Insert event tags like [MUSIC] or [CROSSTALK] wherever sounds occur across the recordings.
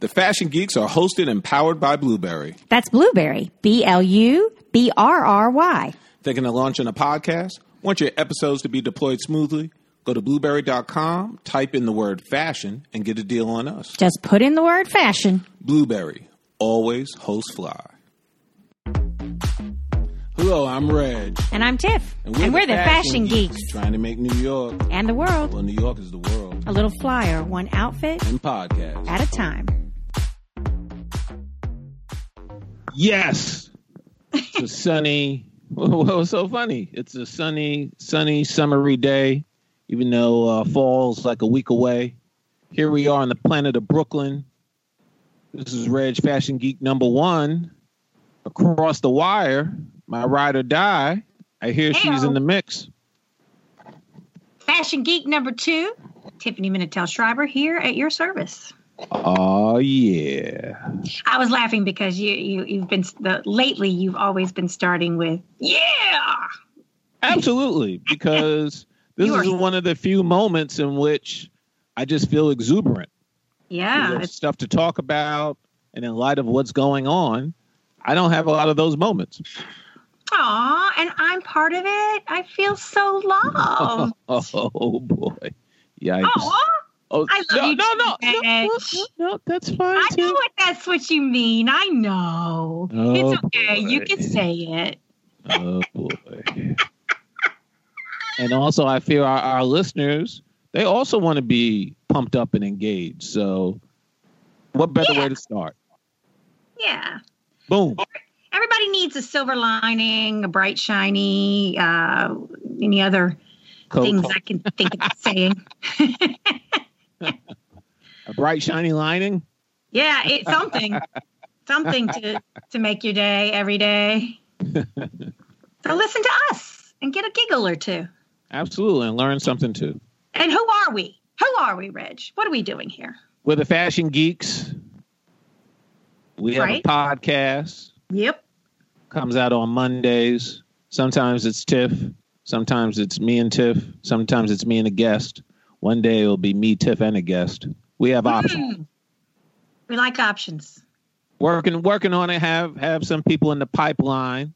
The Fashion Geeks are hosted and powered by Blubrry. That's Blubrry. B L U B R R Y. Thinking of launching a podcast? Want your episodes to be deployed smoothly? Go to blubrry.com, type in the word fashion, and get a deal on us. Just put in the word fashion. Blubrry, always host fly. Hello, I'm Reg. And I'm Tiff. And we're, the, Fashion, Geeks. Trying to make New York. And the world. Well, New York is the world. A little flyer, one outfit And podcast. at a time. Yes. [LAUGHS] It's a sunny. What was so funny? It's a sunny, sunny, summery day, even though uh, fall's like a week away. Here we are on the planet of Brooklyn. This is Reg Fashion Geek number one. Across the wire, my ride or die. I hear she's in the mix. Fashion Geek number two, Tiffany Minatel Schreiber here at your service. Oh yeah. I was laughing because you, you you've been the lately you've always been starting with yeah. Absolutely, because [LAUGHS] this is one of the few moments in which I just feel exuberant. Yeah, it's- stuff to talk about, and in light of what's going on, I don't have a lot of those moments. aw, and I'm part of it. I feel so loved. [LAUGHS] Oh boy, yikes! Aw, Oh, I love no, you no, no, no, no, no, that's fine I know what that's what you mean. I know. Oh, it's okay. You can say it. Oh boy. and also, I feel our, our listeners they also want to be pumped up and engaged. So, what better Yeah. way to start? Yeah. Boom. Everybody needs a silver lining, a bright, shiny, uh, any other things I can think of saying. [LAUGHS] bright, shiny lining. Yeah, it's something, [LAUGHS] something to to make your day every day. [LAUGHS] so listen to us and get a giggle or two. Absolutely, and learn something too. And who are we? Who are we, Reg? What are we doing here? We're the Fashion Geeks. We have Right. a podcast. Yep. Comes out on Mondays. Sometimes it's Tiff. Sometimes it's me and Tiff. Sometimes it's me and a guest. One day it'll be me, Tiff, and a guest. We have options. Mm. We like options. Working working on it. Have have some people in the pipeline.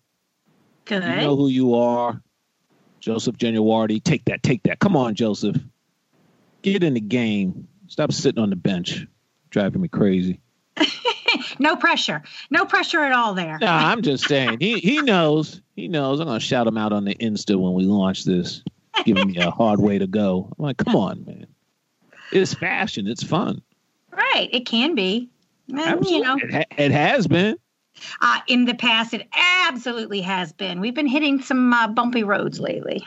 Good. You know who you are. Joseph Genuardi. Take that, take that. Come on, Joseph. Get in the game. Stop sitting on the bench. Driving me crazy. [LAUGHS] no pressure. No pressure at all there. No, I'm just saying. He he knows. He knows. I'm gonna shout him out on the Insta when we launch this. Giving me a hard way to go. I'm like, come on, man. It's fashion. It's fun. Right. It can be. And, you know, It, ha- it has been. uh, in the past, it absolutely has been. We've been hitting some uh, bumpy roads lately.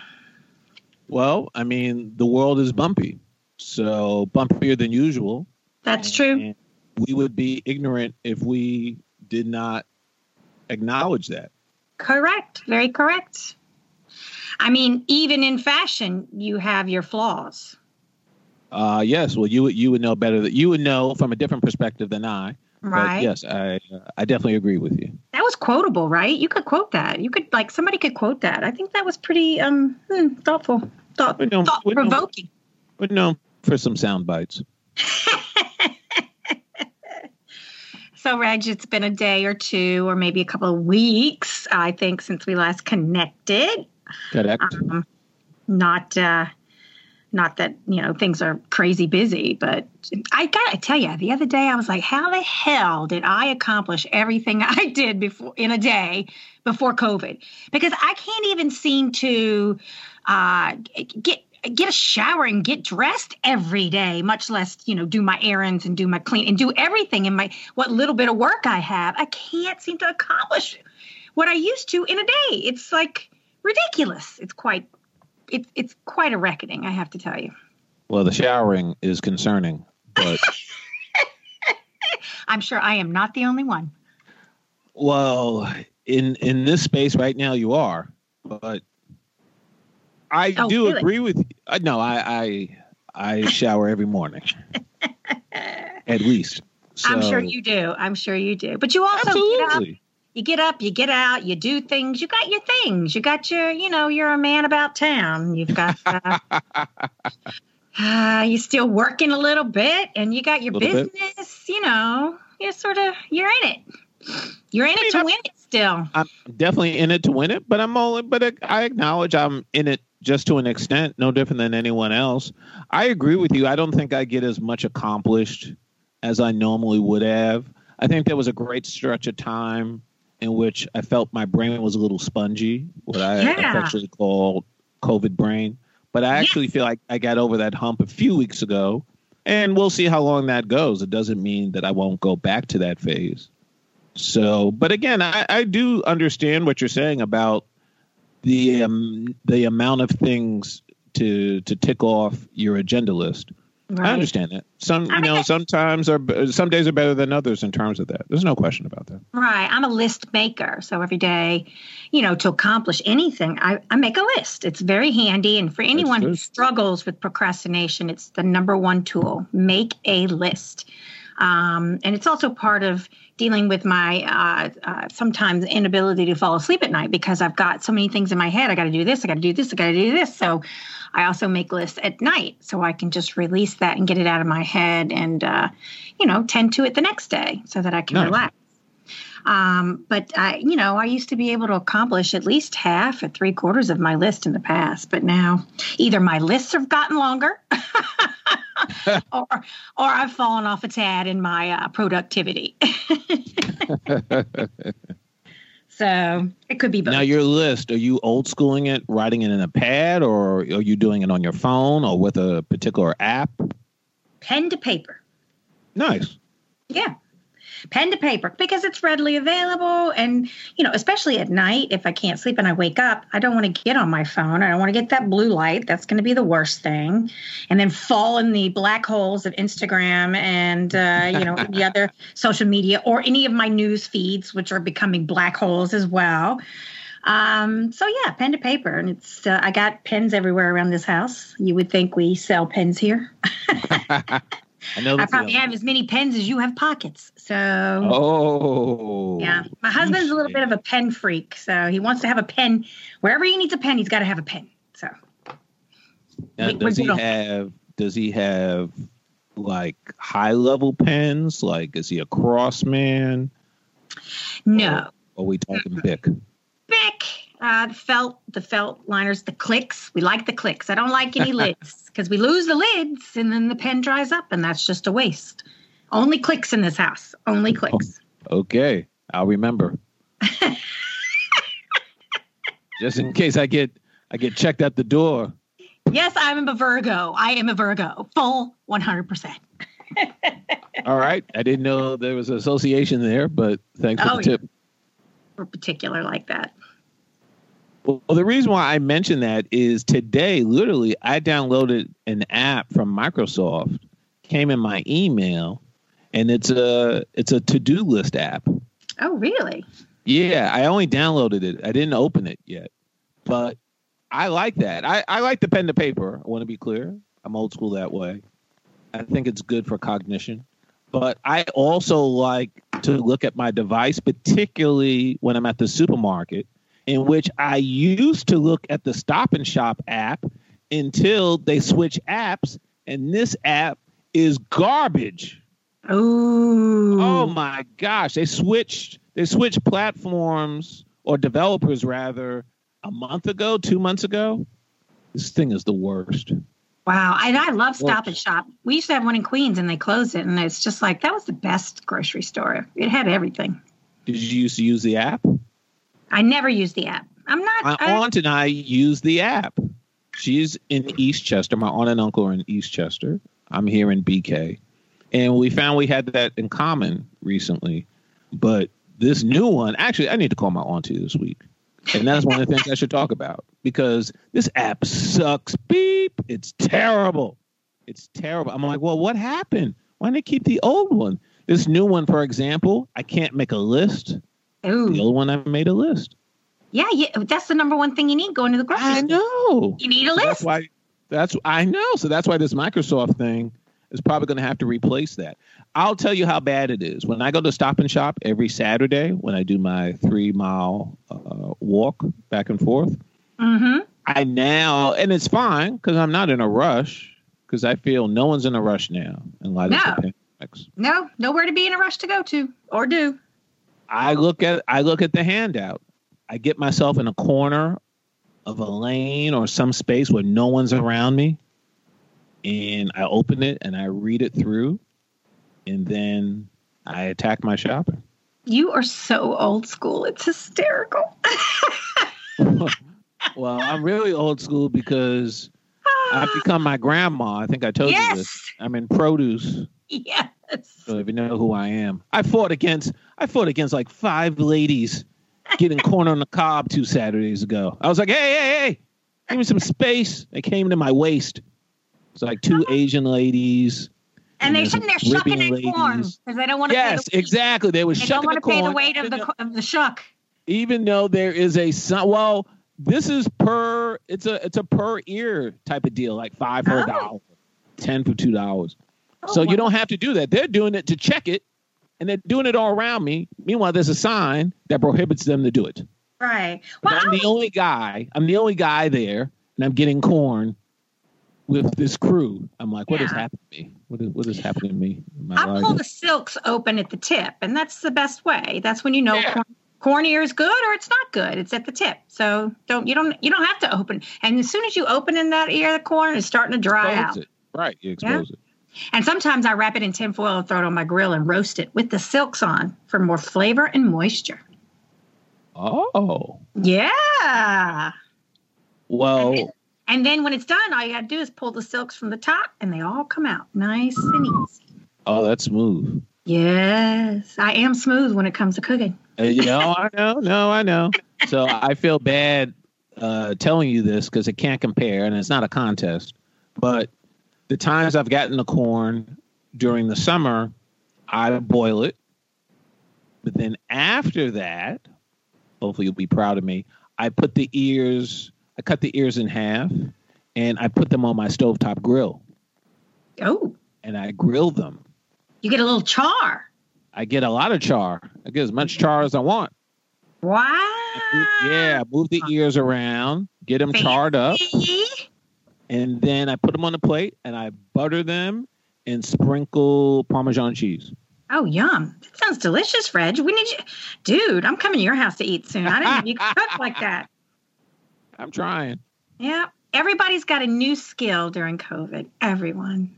Well, I mean, the world is bumpy, so bumpier than usual. That's true. And we would be ignorant if we did not acknowledge that. Correct. Very correct. I mean, even in fashion, you have your flaws. Uh, yes. Well, you would you would know better. That you would know from a different perspective than I. But Right. yes, I I definitely agree with you. That was quotable, right? You could quote that. You could like somebody could quote that. I think that was pretty um hmm, thoughtful, thought thought provoking. We're known for some sound bites. [LAUGHS] So, Reg, it's been a day or two, or maybe a couple of weeks, I think, since we last connected. Correct. Um, not, uh, not that you know things are crazy busy, but I gotta tell you, the other day I was like, "How the hell did I accomplish everything [LAUGHS] I did before in a day before COVID?" Because I can't even seem to uh, get get a shower and get dressed every day, much less you know do my errands and do my clean and do everything in my what little bit of work I have. I can't seem to accomplish what I used to in a day. It's like ridiculous. It's quite it's it's quite a reckoning, I have to tell you. Well, the showering is concerning, but [LAUGHS] I'm sure I am not the only one. well, in in this space right now, you are. But I Oh, do really? agree with you. Uh, no, I I I shower every morning, [LAUGHS] at least. I'm sure you do. I'm sure you do. But you also get up, absolutely. You get up, you get out, you do things. You got your things. You got your, you know, you're a man about town. You've got, [LAUGHS] uh, uh, you're still working a little bit, and you got your Little bit. business. you know, you're sort of you're in it. You're in I mean, it to I'm- win it still. I'm definitely in it to win it, but I'm only, but I acknowledge I'm in it just to an extent, no different than anyone else. I agree with you. I don't think I get as much accomplished as I normally would have. I think there was a great stretch of time in which I felt my brain was a little spongy, what I Yeah. affectionately called COVID brain. But I actually feel like I got over that hump a few weeks ago, and we'll see how long that goes. It doesn't mean that I won't go back to that phase. So, but again, I, I do understand what you're saying about the um, the amount of things to to tick off your agenda list. I understand that. Some you know sometimes are some days are better than others in terms of that. There's no question about that. Right. I'm a list maker. So every day, you know, to accomplish anything, I, I make a list. It's very handy. And for anyone who struggles with procrastination, it's the number one tool. Make a list. Um, and it's also part of dealing with my uh, uh, sometimes inability to fall asleep at night because I've got so many things in my head. I got to do this, I got to do this, I got to do this. So I also make lists at night so I can just release that and get it out of my head and, uh, you know, tend to it the next day so that I can Nice. relax. Um, but I, you know, I used to be able to accomplish at least half or three quarters of my list in the past, but now either my lists have gotten longer, [LAUGHS] or or I've fallen off a tad in my uh, productivity. [LAUGHS] so it could be both. Now your list, are you old schooling it, writing it in a pad, or are you doing it on your phone or with a particular app? Pen to paper. Nice. Yeah. Pen to paper because it's readily available. And, you know, especially at night, if I can't sleep and I wake up, I don't want to get on my phone. I don't want to get that blue light. That's going to be the worst thing. And then fall in the black holes of Instagram and, uh, you know, the [LAUGHS] other social media or any of my news feeds, which are becoming black holes as well. Um, so yeah, pen to paper, and it's uh, I got pens everywhere around this house. You would think we sell pens here. [LAUGHS] [LAUGHS] I know. I probably have as many pens as you have pockets. So Oh. yeah, my husband's a little bit of a pen freak, so he wants to have a pen wherever he needs a pen. He's got to have a pen. So Now, we- does he have? Does he have like high level pens? Like, is he a cross man? no, Or are we talking Bic? Bic, uh, the felt, the felt liners, the clicks. We like the clicks. I don't like any [LAUGHS] lids because we lose the lids and then the pen dries up, and that's just a waste. Only clicks in this house. Only clicks. Okay, I'll remember. [LAUGHS] Just in case I get I get checked at the door. Yes, I'm a Virgo. I am a Virgo. Full 100%. [LAUGHS] All right, I didn't know there was an association there, but thanks for Oh, the tip. We're particular like that. Well, the reason why I mention that is today, literally, I downloaded an app from Microsoft, came in my email, and it's a it's a to do list app. Oh, really? Yeah, I only downloaded it. I didn't open it yet, but I like that. I, I like the pen to paper. I want to be clear. I'm old school that way. I think it's good for cognition. But I also like to look at my device, particularly when I'm at the supermarket, in which I used to look at the Stop and Shop app until they switch apps, and this app is garbage. Oh. Oh my gosh, they switched they switched platforms or developers rather a month ago, 2 months ago. This thing is the worst. Wow. And I love Stop and Shop. We used to have one in Queens and they closed it. And it's just like, that was the best grocery store. It had everything. Did you used to use the app? I never use the app. I'm not. My I, aunt and I use the app. She's in Eastchester. My aunt and uncle are in Eastchester. I'm here in BK. And we found we had that in common recently. But this new one, actually, I need to call my auntie this week. And that's one of the things I should talk about because this app sucks. Beep. It's terrible. It's terrible. I'm like, well, what happened? Why didn't they keep the old one? This new one, for example, I can't make a list. The ooh. old one, I made a list. Yeah, yeah. That's the number one thing you need going to the grocery I store. know. You need a So that's why that's I know. So that's why this Microsoft thing is probably going to have to replace that. I'll tell you how bad it is. When I go to Stop and Shop every Saturday, when I do my three mile uh, walk back and forth, Mm-hmm. I now and it's fine because I'm not in a rush because I feel no one's in a rush now in light No. of the pan- No, nowhere to be in a rush to go to or do. I look at I look at the handout. I get myself in a corner of a lane or some space where no one's around me, and I open it and I read it through, and then I attack my shopping. You are so old school. It's hysterical. [LAUGHS] well, I'm really old school because I've become my grandma. I think I told yes. you this. I'm in produce. Yes. So if you know who I am, I fought against I fought against like five ladies getting corn on the cob two Saturdays ago. I was like, hey, hey, hey, give me some space. They came to my waist. It's like two uh-huh. Asian ladies. And, they're sitting there shucking in corn because they don't want to. Yes, pay the exactly. They were They shucking don't want to pay the weight of the of the shuck. even though there is a well, this is per it's a it's a per ear type of deal, like five for a Oh. dollar, ten for two dollars. Oh, so you don't have to do that. They're doing it to check it, and they're doing it all around me. Meanwhile, there's a sign that prohibits them to do it. Right. Well, I'm I the only guy. I'm the only guy there, and I'm getting corn with this crew. I'm like, what has Yeah. happened to me? What is what is happening to me? my I life? pull the silks open at the tip, and that's the best way. That's when you know Yeah. corn, corn ear is good or it's not good. It's at the tip. So don't you don't you don't have to open. And as soon as you open in that ear, the corn is starting to dry out. it. Right, you expose it. And sometimes I wrap it in tinfoil and throw it on my grill and roast it with the silks on for more flavor and moisture. Oh, Yeah. well, And then when it's done, all you got to do is pull the silks from the top, and they all come out nice and easy. oh, that's smooth. Yes, I am smooth when it comes to cooking. Uh, you know, I know, no, I know. So I feel bad uh, telling you this because it can't compare, and it's not a contest. But the times I've gotten the corn during the summer, I boil it. But then after that, hopefully you'll be proud of me. I put the ears, I cut the ears in half, and I put them on my stovetop grill, Oh, and I grill them. you get a little char. I get a lot of char. I get as much char as I want. Wow. Yeah, move the ears around, get them charred up, Fancy. And then I put them on the plate and I butter them and sprinkle Parmesan cheese. Oh, yum. That sounds delicious, Reg. We need you. Dude, I'm coming to your house to eat soon. I didn't know you could cook [LAUGHS] like that. I'm trying. Yeah. Everybody's got a new skill during COVID. Everyone.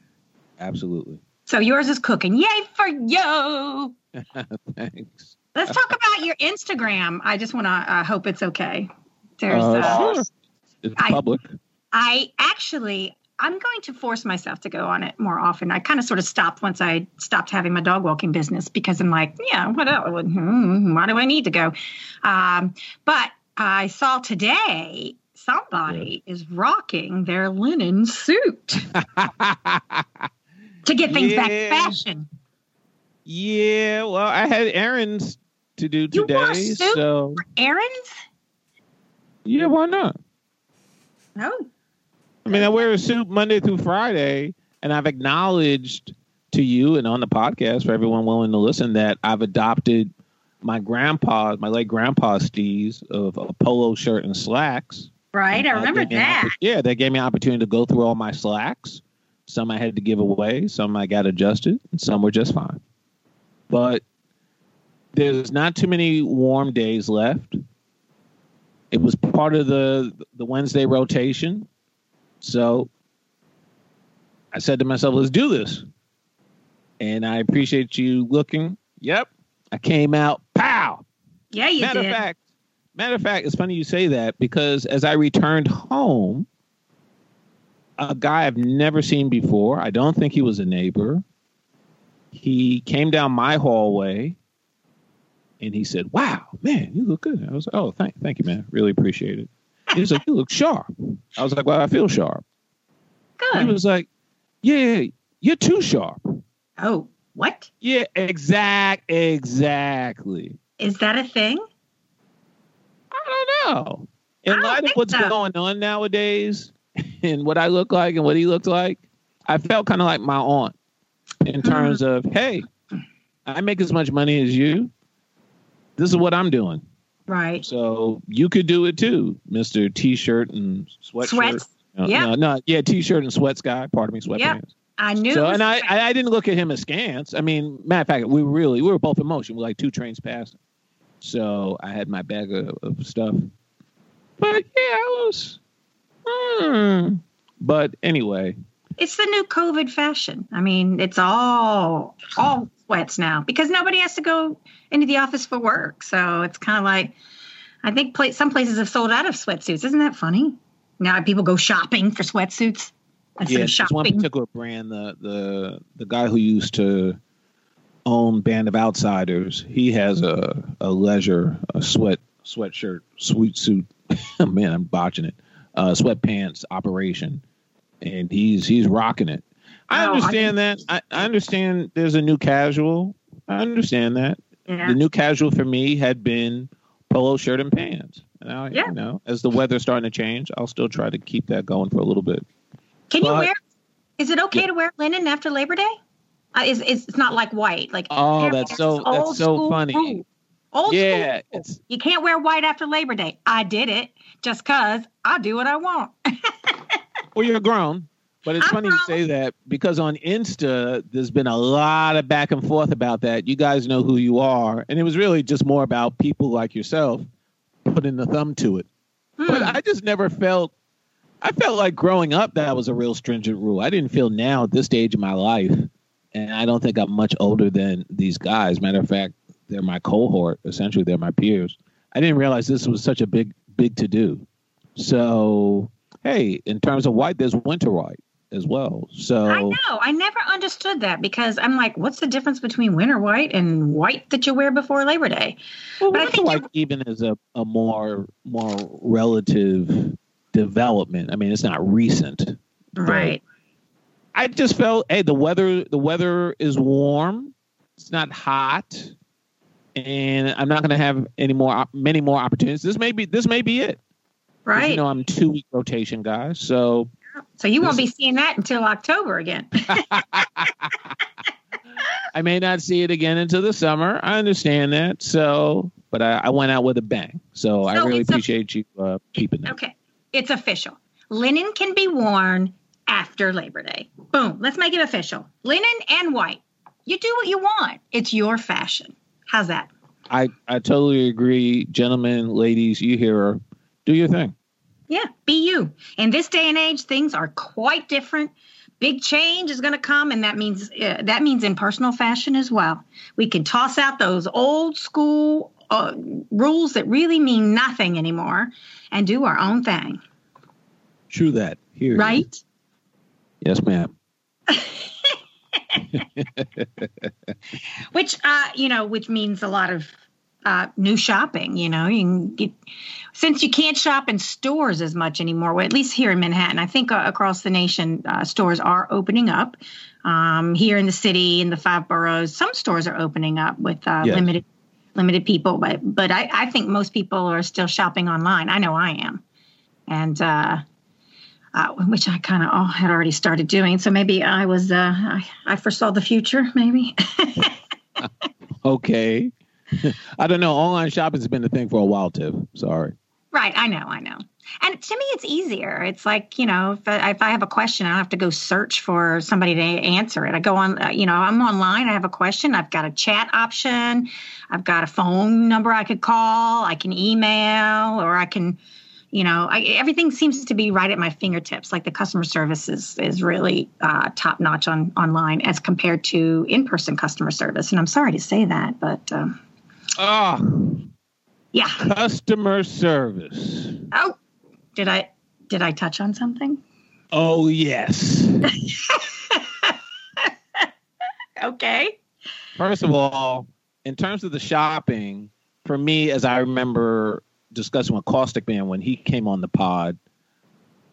Absolutely. So yours is cooking. Yay for you. [LAUGHS] Thanks. Let's talk about your Instagram. I just want to uh, hope it's okay. There's, Uh, uh, sure. It's public. I actually, I'm going to force myself to go on it more often. I kind of sort of stopped once I stopped having my dog walking business because I'm like, yeah, what else? Hmm, Why do I need to go? Um, but I saw today somebody is rocking their linen suit [LAUGHS] to get things back to fashion. yeah, well, I had errands to do You wore a today, suit? so Errands? yeah, why not? No. I mean, I wear a suit Monday through Friday, and I've acknowledged to you and on the podcast for everyone willing to listen that I've adopted my grandpa, my late grandpa's steez of a polo shirt and slacks. Right. I uh, remember gave me an that. oppo- yeah, that gave me an opportunity to go through all my slacks. Some I had to give away, some I got adjusted, and some were just fine. But there's not too many warm days left. It was part of the the Wednesday rotation. So I said to myself, let's do this. And I appreciate you looking. Yep. I came out, pow. Yeah, you matter did. of fact, matter of fact, it's funny you say that because as I returned home, a guy I've never seen before, I don't think he was a neighbor. He came down my hallway and he said, Wow, man, you look good. I was like, Oh, thank thank you, man. Really appreciate it. He was like, You look sharp. I was like, Well, I feel sharp. Good. He was like, Yeah, you're too sharp. Oh, what? Yeah, exact exactly. Is that a thing? I don't know. In don't light of what's so. going on nowadays [LAUGHS] and what I look like and what he looked like, I felt kind of like my aunt in terms mm. of, hey, I make as much money as you. This is what I'm doing. Right. So you could do it too, Mister T-shirt and sweatshirt. Sweats. No, Yeah. no, no, yeah, T-shirt and sweats guy. Pardon me, sweatpants. I knew. So and I. I I didn't look at him askance. I mean, matter of fact, we were really we were both in motion. We were like two trains passing. So I had my bag of, of stuff. But yeah, I was. hmm. But anyway, it's the new COVID fashion. I mean, it's all all sweats now because nobody has to go into the office for work. So it's kind of like, I think pla- some places have sold out of sweatsuits. Isn't that funny? Now people go shopping for sweatsuits yeah, there's one particular brand. The the the guy who used to own Band of Outsiders. He has a a leisure a sweat sweatshirt sweet suit. [LAUGHS] Man, I'm botching it. Uh, sweatpants operation, and he's he's rocking it. I Oh, I understand that. I, I understand. There's a new casual. I understand that. Yeah. The new casual for me had been polo shirt and pants. I, Yeah. you know, as the weather's starting to change, I'll still try to keep that going for a little bit. Can you wear? Is it okay Yeah. to wear linen after Labor Day? Uh, is it's not like white? Like Oh, that's so- that's old so school funny. rule. Old yeah, You can't wear white after Labor Day. I did it just cause I do what I want. [LAUGHS] well, you're grown. But it's I'm funny you say that because on Insta, there's been a lot of back and forth about that. You guys know who you are. And it was really just more about people like yourself putting the thumb to it. But Hmm. I just never felt, I felt like growing up that was a real stringent rule. I didn't feel now at this stage of my life, and I don't think I'm much older than these guys. Matter of fact, they're my cohort. Essentially, they're my peers. I didn't realize this was such a big, big to do. So, hey, in terms of white, there's winter white as well. So, I know. I never understood that because I'm like, what's the difference between winter white and white that you wear before Labor Day? Well, But I think white even is a, a more more relative development. I mean, it's not recent. Right. I just felt, hey, the weather the weather is warm. It's not hot, and I'm not going to have any more many more opportunities. This may be this may be it. Right. You know, I'm two week rotation guy, so so you won't be seeing that until October again. [LAUGHS] [LAUGHS] I may not see it again until the summer. I understand that. So, but I, I went out with a bang. So, I really it's a- appreciate you uh, keeping that. okay. It's official. Linen can be worn after Labor Day. Boom. Let's make it official. Linen and white. You do what you want. It's your fashion. How's that? I, I totally agree, gentlemen, ladies. You hear her. Do your thing. Yeah, be you. In this day and age, things are quite different. Big change is going to come, and that means uh, that means in personal fashion as well. We can toss out those old school uh, rules that really mean nothing anymore, and do our own thing. True that. Here. Right? Yes, ma'am. [LAUGHS] [LAUGHS] Which uh, you know, which means a lot of uh, new shopping. You know, you can get, since you can't shop in stores as much anymore. Well, at least here in Manhattan, I think uh, across the nation, uh, stores are opening up. Um, here in the city, in the five boroughs, some stores are opening up with uh, Yes. limited limited people. But but I, I think most people are still shopping online. I know I am, and. Uh, uh, which I kind of oh, had already started doing. So maybe I was, uh, I, I foresaw the future, maybe. [LAUGHS] [LAUGHS] Okay. [LAUGHS] I don't know. Online shopping has been the thing for a while, Tiff. Sorry. Right, I know, I know. And to me, it's easier. It's like you know, if I, if I have a question, I don't have to go search for somebody to answer it. I go on, uh, you know, I'm online. I have a question. I've got a chat option. I've got a phone number I could call. I can email, or I can, you know, I, everything seems to be right at my fingertips. Like the customer service is is really uh, top notch on online as compared to in person customer service. And I'm sorry to say that, but um, Ah, yeah. customer service. Oh, did I did I touch on something? Oh, yes. [LAUGHS] Okay. First of all, in terms of the shopping, for me, as I remember discussing with Caustic Man when he came on the pod,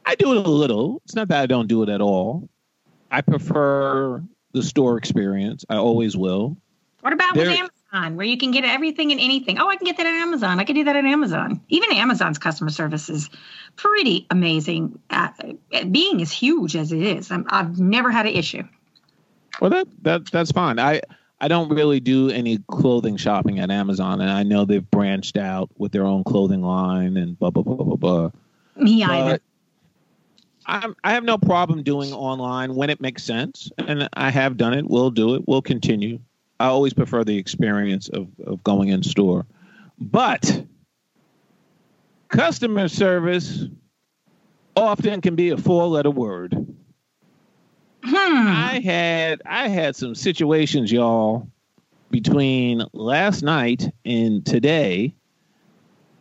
I do it a little. It's not that I don't do it at all. I prefer the store experience. I always will. What about with There- Amazon, where you can get everything and anything? Oh, I can get that at Amazon. I can do that at Amazon. Even Amazon's customer service is pretty amazing. Uh, being as huge as it is, I'm, I've never had an issue. Well, that that that's fine. I I don't really do any clothing shopping at Amazon, and I know they've branched out with their own clothing line and blah blah blah blah blah. Me either. I'm, I have no problem doing online when it makes sense, and I have done it. We'll do it. We'll continue. I always prefer the experience of, of going in store, but customer service often can be a four letter word. Hmm. I had I had some situations, y'all, between last night and today.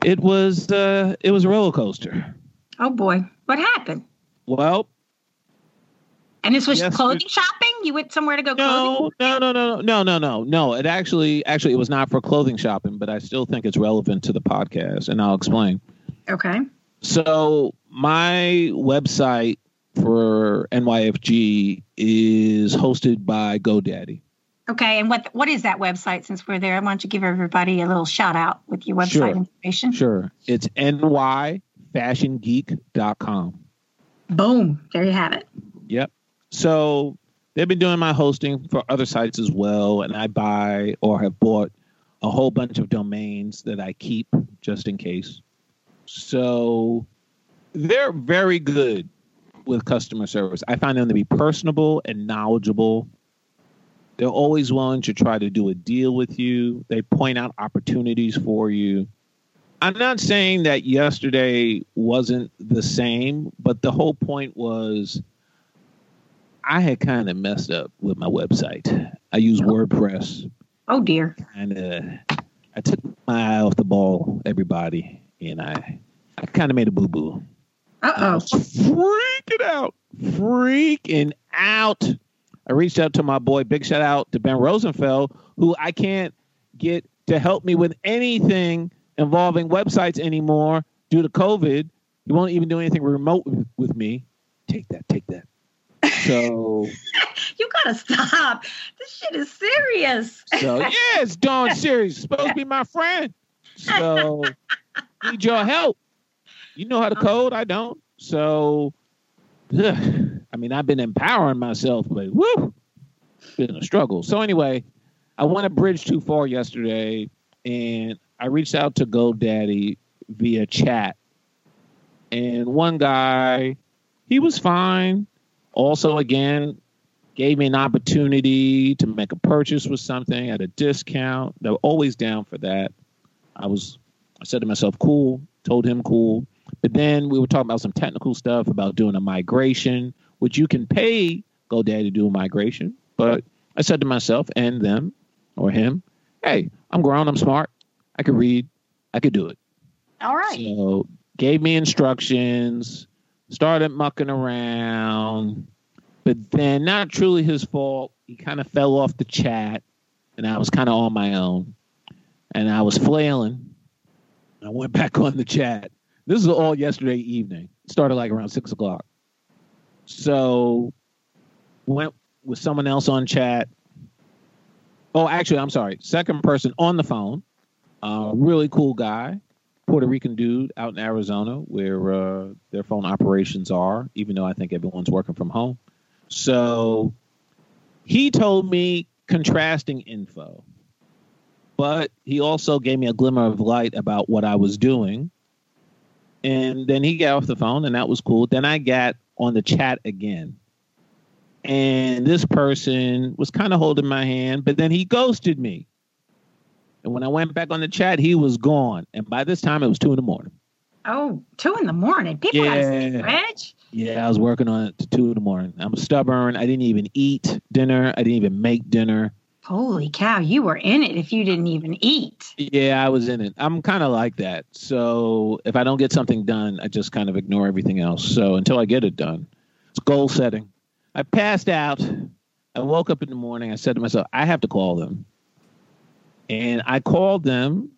It was uh, it was a roller coaster. Oh boy, what happened? Well, And this was Yes, clothing shopping. You went somewhere to go clothing. no, no, no, no, no, no, no, no. It actually actually it was not for clothing shopping, but I still think it's relevant to the podcast, and I'll explain. Okay. So my website for NYFG is hosted by GoDaddy. Okay. And what what is that website? Since we're there, why don't you give everybody a little shout out with your website Sure. information? Sure. It's nyfashiongeek.com. Boom. There you have it. Yep. So they've been doing my hosting for other sites as well, and I buy or have bought a whole bunch of domains that I keep just in case. So they're very good with customer service. I find them to be personable and knowledgeable. They're always willing to try to do a deal with you. They point out opportunities for you. I'm not saying that yesterday wasn't the same, but the whole point was I had kind of messed up with my website. I use WordPress Oh dear. and uh, I took my eye off the ball, everybody, and I I kind of made a boo boo. Uh oh. freaking out, freaking out. I reached out to my boy. Big shout out to Ben Rosenfeld, who I can't get to help me with anything involving websites anymore due to COVID. He won't even do anything remote with me. Take that, take that. So, [LAUGHS] You gotta stop. This shit is serious. so [LAUGHS] yeah, it's darn serious. Supposed to be my friend. So, [LAUGHS] need your help. You know how to code. I don't. So, ugh, I mean, I've been empowering myself, but woo, it's been a struggle. So anyway, I went a bridge too far yesterday, and I reached out to GoDaddy via chat, and one guy, he was fine. Also, again, gave me an opportunity to make a purchase with something at a discount. They were always down for that. I was, I said to myself, cool. Told him, cool. But then we were talking about some technical stuff about doing a migration, which you can pay GoDaddy to do a migration. But I said to myself and them or him, hey, I'm grown, I'm smart, I could read, I could do it. All right. So gave me instructions, started mucking around, but then not truly his fault. He kind of fell off the chat, and I was kind of on my own, and I was flailing. I went [LAUGHS] back on the chat. This is all yesterday evening. Started like around six o'clock. So went with someone else on chat. Oh, actually, I'm sorry. Second person on the phone. Uh, really cool guy. Puerto Rican dude out in Arizona where uh, their phone operations are, even though I think everyone's working from home. So he told me contrasting info, but he also gave me a glimmer of light about what I was doing. And then he got off the phone, and that was cool. Then I got on the chat again. And this person was kind of holding my hand, but then he ghosted me. And when I went back on the chat, he was gone. And by this time, it was two in the morning. Oh, two in the morning. People gotta sleep, Yeah. Yeah, I was working on it to two in the morning. I'm stubborn. I didn't even eat dinner. I didn't even make dinner. Holy cow, you were in it if you didn't even eat. Yeah, I was in it. I'm kind of like that. So if I don't get something done, I just kind of ignore everything else. So until I get it done, it's goal setting. I passed out. I woke up in the morning. I said to myself, I have to call them. And I called them.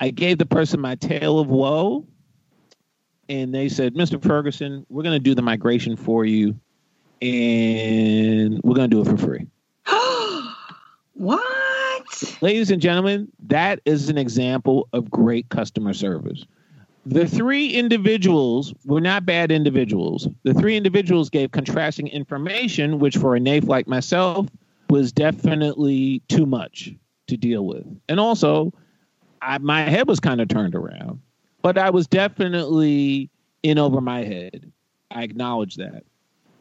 I gave the person my tale of woe. And they said, Mr. Ferguson, we're going to do the migration for you. And we're going to do it for free. [GASPS] what? Ladies and gentlemen, that is an example of great customer service. The three individuals were not bad individuals. The three individuals gave contrasting information, which for a naif like myself was definitely too much to deal with. And also, I, my head was kind of turned around, but I was definitely in over my head. I acknowledge that.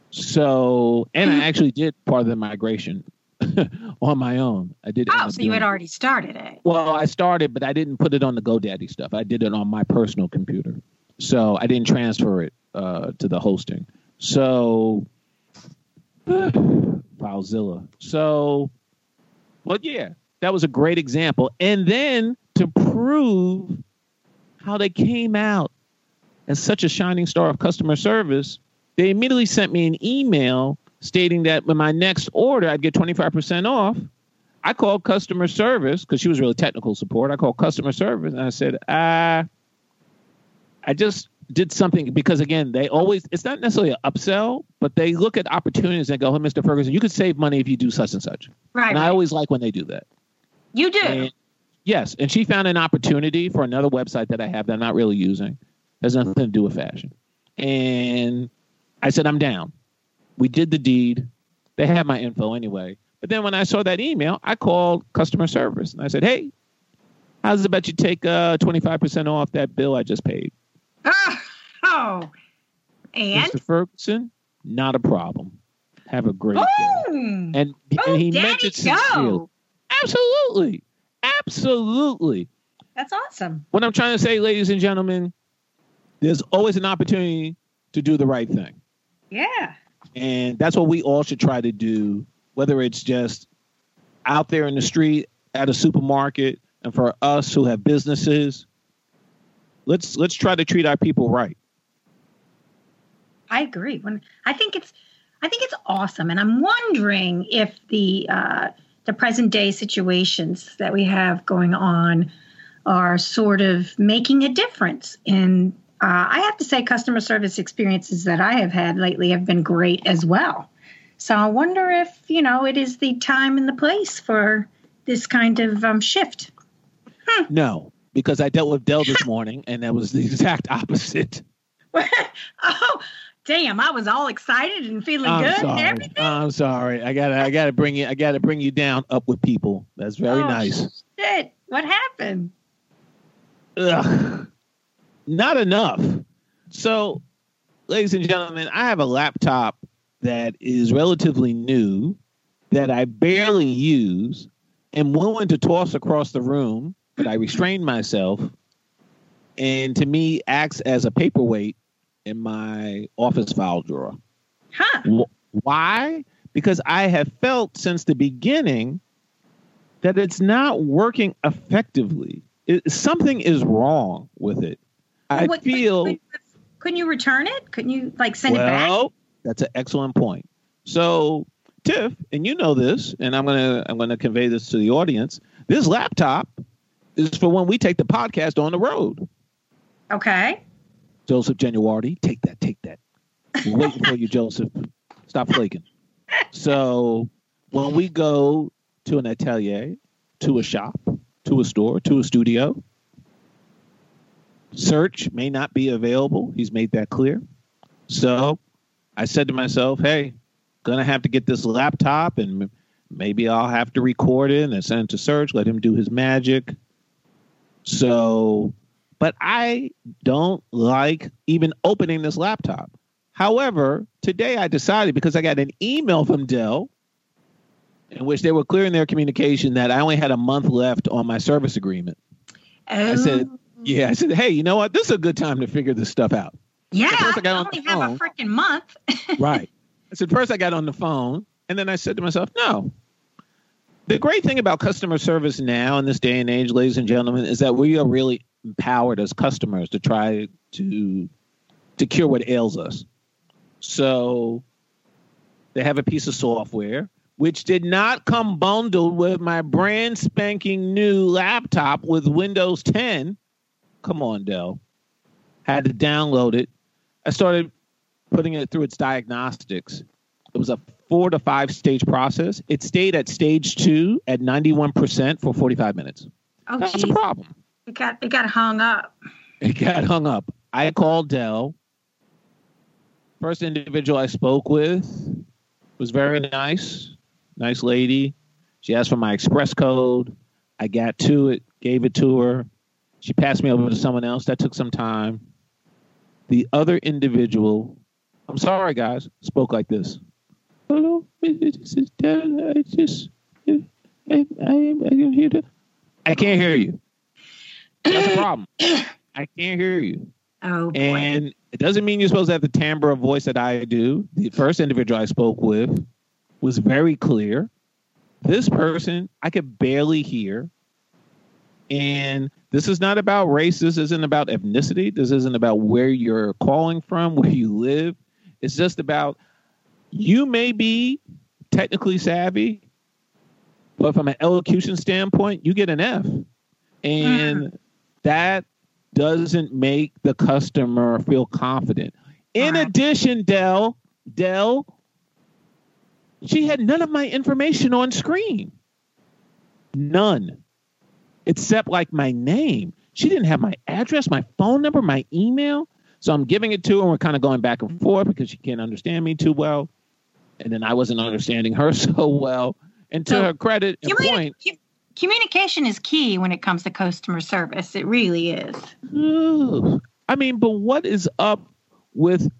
So, and I actually did part of the migration [LAUGHS] on my own. I did. Oh, so you had already started it. Well, I started, but I didn't put it on the GoDaddy stuff. I did it on my personal computer, so I didn't transfer it uh, to the hosting. So, [SIGHS] FileZilla. So, but yeah, that was a great example. And then to prove how they came out as such a shining star of customer service, they immediately sent me an email stating that with my next order, I'd get 25% off. I called customer service because she was really technical support. I called customer service and I said, uh, I just did something because again, they always it's not necessarily an upsell, but they look at opportunities and go, Hey, Mr. Ferguson, you could save money if you do such and such. Right. And. I always like when they do that. You do. And, yes. And she found an opportunity for another website that I have that I'm not really using. Has nothing to do with fashion. And I said, I'm down. We did the deed. They had my info anyway. But then when I saw that email, I called customer service and I said, Hey, how's it about you take uh, 25% off that bill I just paid? [LAUGHS] Oh, and Mr. Ferguson, not a problem. Have a great day. And, Oh, and he Daddy, meant it sincerely. go. Absolutely. Absolutely. That's awesome. What I'm trying to say, ladies and gentlemen, there's always an opportunity to do the right thing. Yeah. And that's what we all should try to do, whether it's just out there in the street, at a supermarket, and for us who have businesses, let's let's try to treat our people right. I agree. When I think it's, I think it's awesome, and I'm wondering if the uh, the present day situations that we have going on are sort of making a difference. And uh, I have to say, customer service experiences that I have had lately have been great as well. So I wonder if you know it is the time and the place for this kind of um, shift. No, because I dealt with Dell this morning, and that was the exact opposite. [LAUGHS] oh, damn! I was all excited and feeling I'm good and sorry. everything. I'm sorry. I gotta I gotta bring you I gotta bring you down up with people. That's very Oh, nice. Shit! What happened? Ugh. Not enough. So, ladies and gentlemen, I have a laptop that is relatively new that I barely use and willing to toss across the room, but I restrain myself and to me acts as a paperweight in my office file drawer. Huh? Wh- Why? Because I have felt since the beginning that it's not working effectively. It, something is wrong with it. I What- feel Couldn't, couldn't you return it? Couldn't you like send it back? well. That's an excellent point. So, Tiff, and you know this, and I'm gonna I'm gonna convey this to the audience. This laptop is for when we take the podcast on the road. Okay. Joseph Genuardi, take that, take that. We're waiting for you, Joseph. Stop flaking. So when we go to an atelier, to a shop, to a store, to a studio, Serge may not be available. He's made that clear. So I said to myself, hey, gonna have to get this laptop and maybe I'll have to record it and send it to Serge, let him do his magic. So, but I don't like even opening this laptop. However, today I decided because I got an email from Dell in which they were clear in their communication that I only had a month left on my service agreement. Oh, said- Yeah, I said, hey, you know what? This is a good time to figure this stuff out. yeah. first I I got on only the have a freaking month. [LAUGHS] right. I said, first I got on the phone, and then I said to myself, no. The great thing about customer service now in this day and age, ladies and gentlemen, is that we are really empowered as customers to try to to cure what ails us. So they have a piece of software which did not come bundled with my brand spanking new laptop with Windows 10. Come on, Dell. Had to download it. I started putting it through its diagnostics. It was a four to five stage process. It stayed at stage two at 91% for 45 minutes. Oh, That's a problem. It got it got hung up. It got hung up. I called Dell. First individual I spoke with was very nice, nice lady. She asked for my express code. I got to it, gave it to her. She passed me over to someone else. That took some time. The other individual I'm sorry, guys. Spoke like this. Hello, this is Dell. I just, I, I, to. I can't hear you. That's a problem. [COUGHS] I can't hear you. Oh boy. And it doesn't mean you're supposed to have the timbre of voice that I do. The first individual I spoke with was very clear. This person I could barely hear. And this is not about race. This isn't about ethnicity. This isn't about where you're calling from, [LAUGHS] where you live. It's just about you may be technically savvy, but from an elocution standpoint, you get an F. And mm. That doesn't make the customer feel confident. In Right. addition, Dell, Dell, she had none of my information on screen. None. Except like my name. She didn't have my address, my phone number, my email. So I'm giving it to her and we're kind of going back and forth because she can't understand me too well. And then I wasn't understanding her [LAUGHS] so well. And to So, her credit and point, communication is key when it comes to customer service. It really is. I mean, but what is up with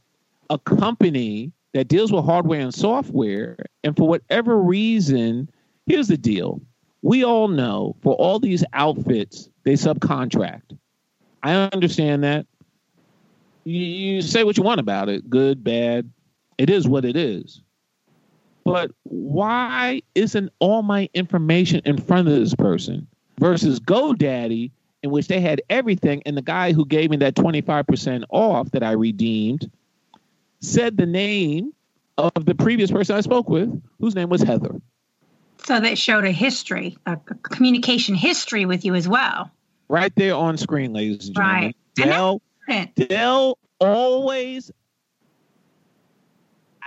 a company that deals with hardware and software? And for whatever reason, here's the deal. We all know for all these outfits, they subcontract. I understand that. You say what you want about it good, bad. It is what it is. But why isn't all my information in front of this person versus GoDaddy, in which they had everything, and the guy who gave me that 25% off that I redeemed said the name of the previous person I spoke with, whose name was Heather. So that showed a history, a, communication history with you as well. Right there on screen, ladies and gentlemen. Right. Dell. Dell always.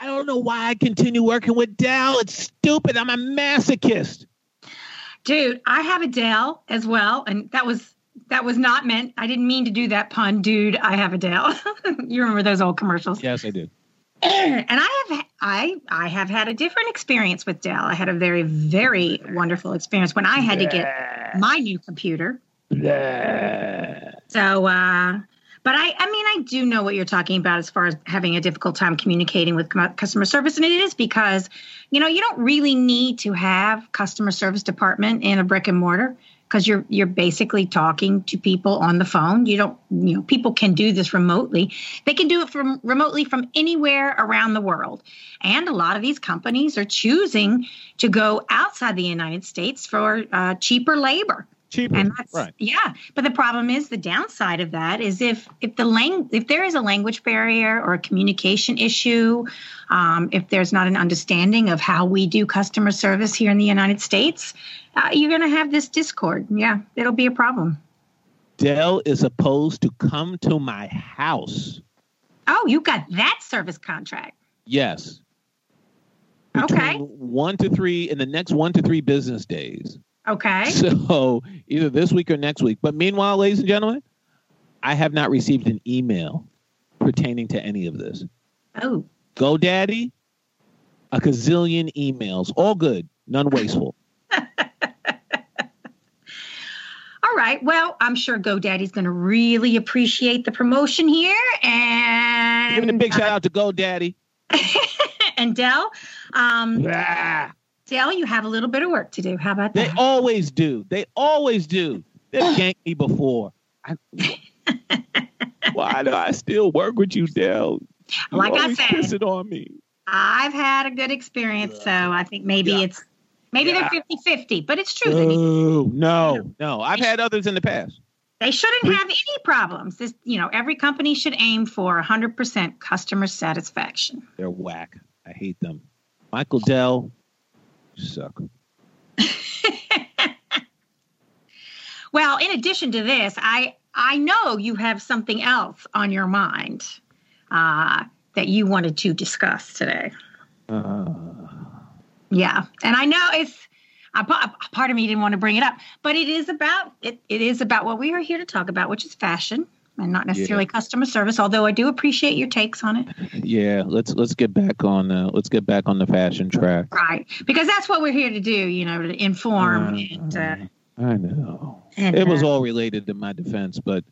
I don't know why I continue working with Dell. It's stupid. I'm a masochist. Dude, I have a Dell as well, and that was that was not meant. I didn't mean to do that pun, dude. I have a Dell. [LAUGHS] you remember those old commercials? Yes, I do. [CLEARS THROAT] and I have I I have had a different experience with Dell. I had a very very wonderful experience when I had to get my new computer. Yeah. So, uh, but I, I mean, I do know what you're talking about as far as having a difficult time communicating with customer service, and it is because, you know, you don't really need to have customer service department in a brick and mortar because you're you're basically talking to people on the phone. You don't, you know, people can do this remotely. They can do it from remotely from anywhere around the world, and a lot of these companies are choosing to go outside the United States for uh, cheaper labor Cheaper. and that's right. yeah but the problem is the downside of that is if if the lang- if there is a language barrier or a communication issue um, if there's not an understanding of how we do customer service here in the united states uh, you're going to have this discord yeah it'll be a problem Dell is supposed to come to my house. oh you got that service contract Yes. Okay. One to three in the next one to three business days. Okay [LAUGHS] So either this week or next week. But meanwhile, ladies and gentlemen, I have not received an email pertaining to any of this. oh GoDaddy, a gazillion emails, all good, none wasteful. [LAUGHS] all right well i'm sure godaddy's going to really appreciate the promotion here and Giving a big shout out to GoDaddy. [LAUGHS] and dell um, Ah, Dell, you have a little bit of work to do. How about they that? They always do. They always do. They've [LAUGHS] ganked me before. I, [LAUGHS] why do I still work with you, Dell? You Like I said. piss it on me. I've had a good experience, so I think maybe Yeah. it's maybe Yeah. they're 50-50, but it's true. They, need- Oh, no, no. I've had others in the past. they shouldn't have any problems. This, you know, every company should aim for 100% customer satisfaction. They're whack. I hate them. Michael Dell, you suck. [LAUGHS] Well, in addition to this, I I know you have something else on your mind uh, that you wanted to discuss today. Uh, Yeah, and I know it's a part of me didn't want to bring it up, but it is about it. It is about what we are here to talk about, which is fashion and not necessarily customer service. Although I do appreciate your takes on it, yeah, let's let's get back on uh, let's get back on the fashion track. right? Because that's what we're here to do. You know, to inform and. Uh, I know. and It was uh, all related to my defense, but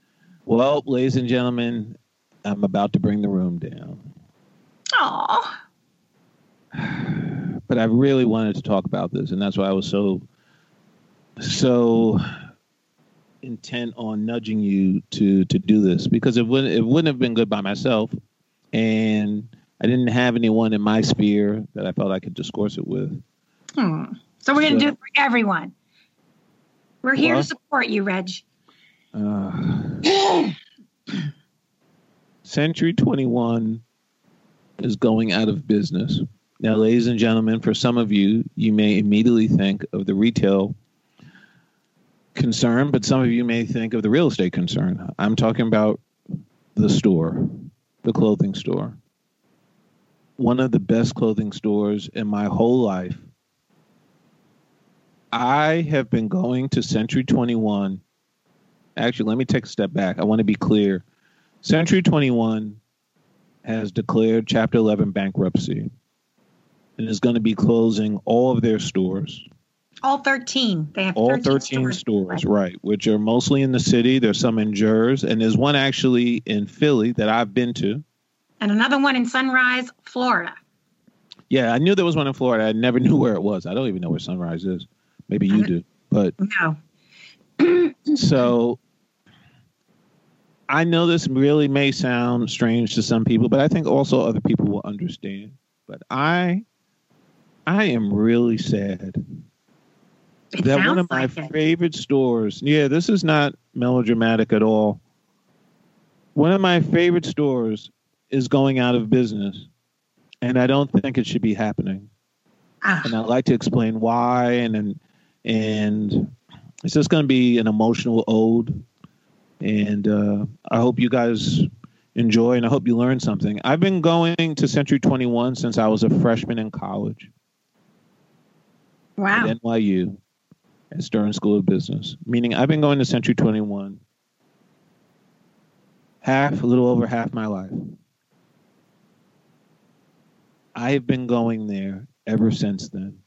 well, ladies and gentlemen, I'm about to bring the room down. Oh, [SIGHS] but I really wanted to talk about this, and that's why I was so so intent on nudging you to to do this because it wouldn't it wouldn't have been good by myself, and I didn't have anyone in my sphere that I felt I could discourse it with. Hmm. So we're going to So- do it for everyone. We're here Well- to support you, Reg. Uh, [CLEARS THROAT] Century 21 is going out of business. Now, ladies and gentlemen, for some of you, you may immediately think of the retail concern, but some of you may think of the real estate concern. I'm talking about the store, the clothing store. One of the best clothing stores in my whole life. I have been going to Century 21 actually, let me take a step back. I want to be clear. Century 21 has declared Chapter 11 bankruptcy and is going to be closing all of their stores, All 13. They have all 13, 13 stores, right, which are mostly in the city. There's some in Jersey, and there's one actually in Philly that I've been to. And another one in Sunrise, Florida. Yeah, I knew there was one in Florida. I never [LAUGHS] knew where it was. I don't even know where Sunrise is. Maybe you do. But No. [CLEARS THROAT] so I know this really may sound strange to some people, but I think also other people will understand. But I I am really sad It that one of my like it. favorite stores, yeah, this is not melodramatic at all. One of my favorite stores is going out of business, and I don't think it should be happening Ah, and I'd like to explain why. And and, and it's just going to be an emotional ode, and uh, I hope you guys enjoy, and I hope you learn something. I've been going to Century Twenty One since I was a freshman in college wow. at NYU at Stern School of Business. Meaning, I've been going to Century Twenty One half, a little over half my life. I have been going there ever since then.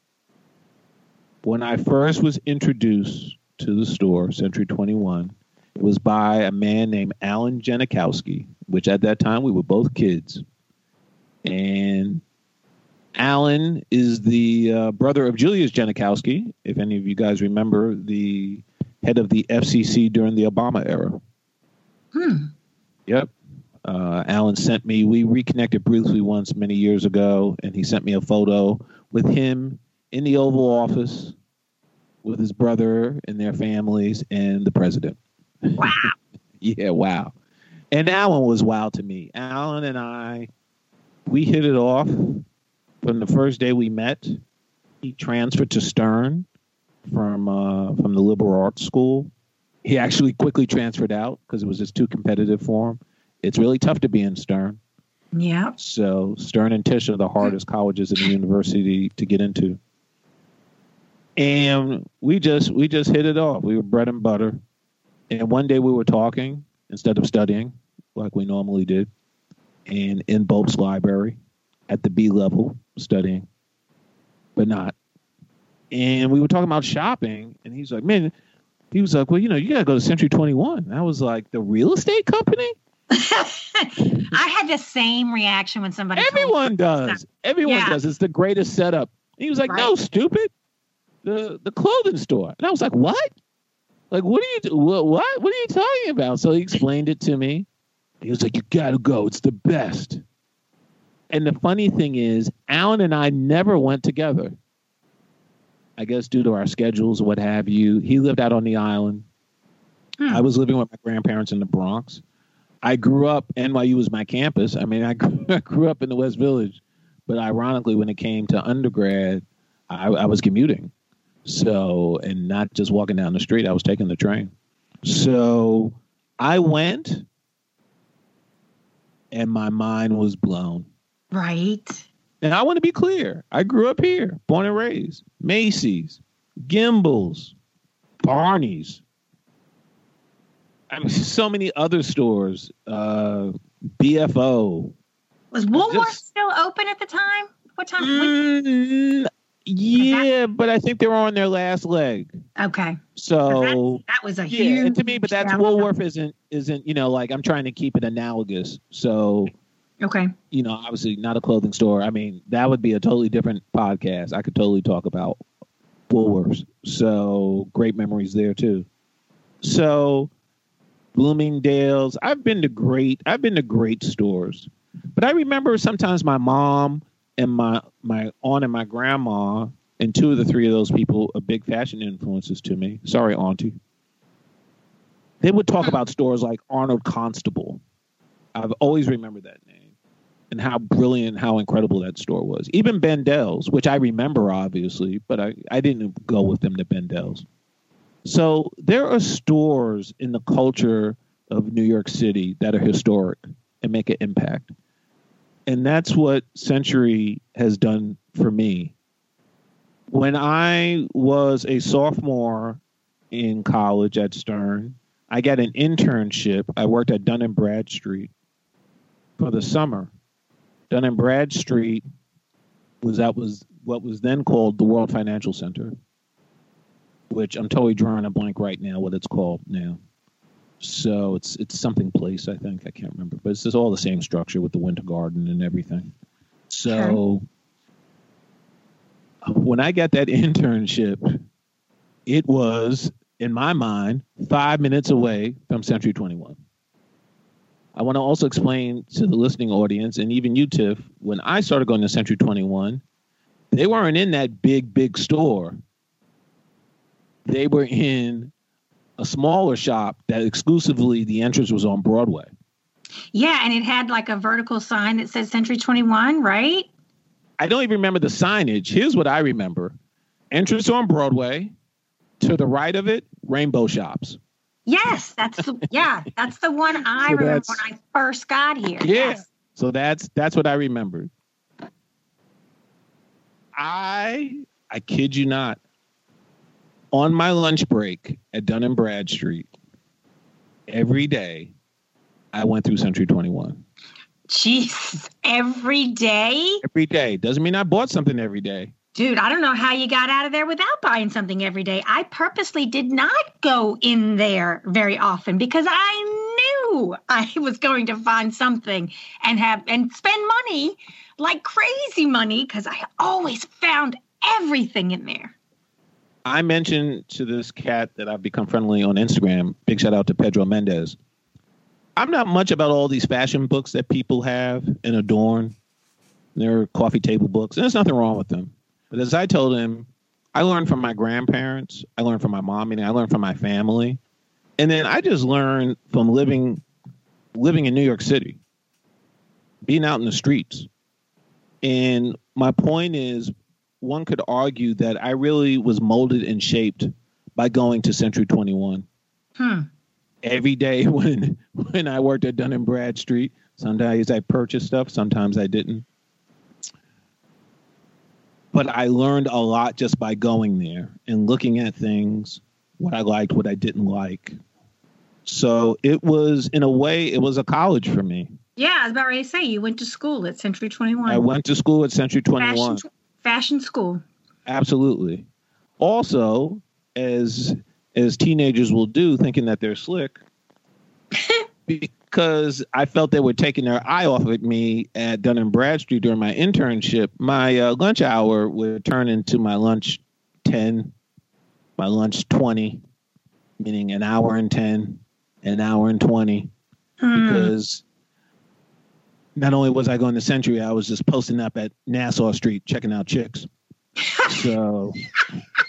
When I first was introduced to the store, Century 21, it was by a man named Alan Genachowski, which at that time we were both kids. And Alan is the uh, brother of Julius Genachowski, if any of you guys remember, the head of the FCC during the Obama era. Hmm. Yep. Uh, Alan sent me, we reconnected briefly once many years ago, and he sent me a photo with him in the Oval Office with his brother and their families and the president. Wow. [LAUGHS] Yeah, wow. And Alan was wow to me. Alan and I, we hit it off from the first day we met. He transferred to Stern from uh, from the liberal arts school. He actually quickly transferred out because it was just too competitive for him. It's really tough to be in Stern. Yeah. So Stern and Tisch are the hardest colleges in the university to get into. And we just we just hit it off. We were bread and butter. And one day we were talking instead of studying like we normally did, and in Bobst library at the B level studying, but not. And we were talking about shopping, and he's like, "Man," he was like, "Well, you know, you got to go to Century 21." And I was like, "The real estate company?" [LAUGHS] I had the same reaction when somebody Everyone does. Everyone Yeah. does. It's the greatest setup. He was like, "No, stupid. The the clothing store." And I was like, "What? Like, what are you? do- What? What? What are you talking about?" So he explained it to me. He was like, "You gotta go. It's the best." And the funny thing is, Alan and I never went together. I guess due to our schedules, what have you. He lived out on the island. Hmm. I was living with my grandparents in the Bronx. I grew up, NYU was my campus. I mean, I [LAUGHS] grew, I grew up in the West Village, but ironically, when it came to undergrad, I, I was commuting. So, and not just walking down the street, I was taking the train. So I went, and my mind was blown. Right. And I want to be clear I grew up here, born and raised. Macy's, Gimbels, Barney's. I mean, so many other stores. Uh, BFO. Was Woolworth Just- still open at the time? What time? Mm, yeah, but I think they were on their last leg. Okay. So That was a yeah, huge. to me, but that's. Woolworth isn't isn't you know like I'm trying to keep it analogous. So Okay. You know, obviously not a clothing store. I mean, that would be a totally different podcast. I could totally talk about Woolworths. So great memories there too. So Bloomingdale's. I've been to great. I've been to great stores, but I remember sometimes my mom and my my aunt and my grandma and two of the three of those people are big fashion influences to me. Sorry, auntie. They would talk about stores like Arnold Constable. I've always remembered that and how brilliant, how incredible that store was. Even Bendel's, which I remember obviously, but I, I didn't go with them to Bendel's. So there are stores in the culture of New York City that are historic and make an impact. And that's what Century has done for me. When I was a sophomore in college at Stern, I got an internship. I worked at Dun and Bradstreet for the summer. Dun and Bradstreet was that was what was then called the World Financial Center which I'm totally drawing a blank right now what it's called now. So it's it's something place I think I can't remember, but it's just all the same structure with the Winter Garden and everything. So when I got that [LAUGHS] internship, it was in my mind five minutes away from Century 21. I want to also explain to the listening audience and even you, Tiff, when I started going to Century 21, they weren't in that big, big store they were in a smaller shop that exclusively the entrance was on Broadway. Yeah, and it had like a vertical sign that said Century 21, right? I don't even remember the signage. Here's what I remember entrance on Broadway. To the right of it, Rainbow Shops. Yes, that's the yeah, that's the one I so remember when I first got here. Yeah. Yes. So that's that's what I remembered. I I kid you not on my lunch break at Dun and Bradstreet, every day, I went through Century 21. Jeez, every day? Every day. Doesn't mean I bought something every day. Dude, I don't know how you got out of there without buying something every day. I purposely did not go in there very often because I knew [LAUGHS] I was going to find something and have and spend money like crazy money because I always found everything in there. I mentioned to this cat that I've become friendly on Instagram. Big shout out to Pedro Mendez. I'm not much about all these fashion books that people have and adorn. They're coffee table books, and there's nothing wrong with them. But as I told him, I learned from my grandparents, I learned from my mom, and I learned from my family, and then I just learned from living living in New York City, being out in the streets. And my point is, one could argue that I really was molded and shaped by going to Century 21. Hmm. Every day [LAUGHS] when when I worked at Dun and Bradstreet, sometimes I purchased stuff, sometimes I didn't. But I learned a lot just by going there and looking at things, what I liked, what I didn't like. So it was, in a way, it was a college for me. Yeah, I was about ready to say you went to school at Century 21. I went to school at Century 21. Fashion, fashion school. Absolutely. Also, as as teenagers will do, thinking that they're slick, [LAUGHS] because I felt they were taking their eye off of me at Dun and Bradstreet during my internship. My uh, lunch hour would turn into my lunch ten, my lunch twenty, meaning an hour and ten, an hour and twenty, Hmm. because not only was I going to Century, I was just posting up at Nassau Street checking out chicks. So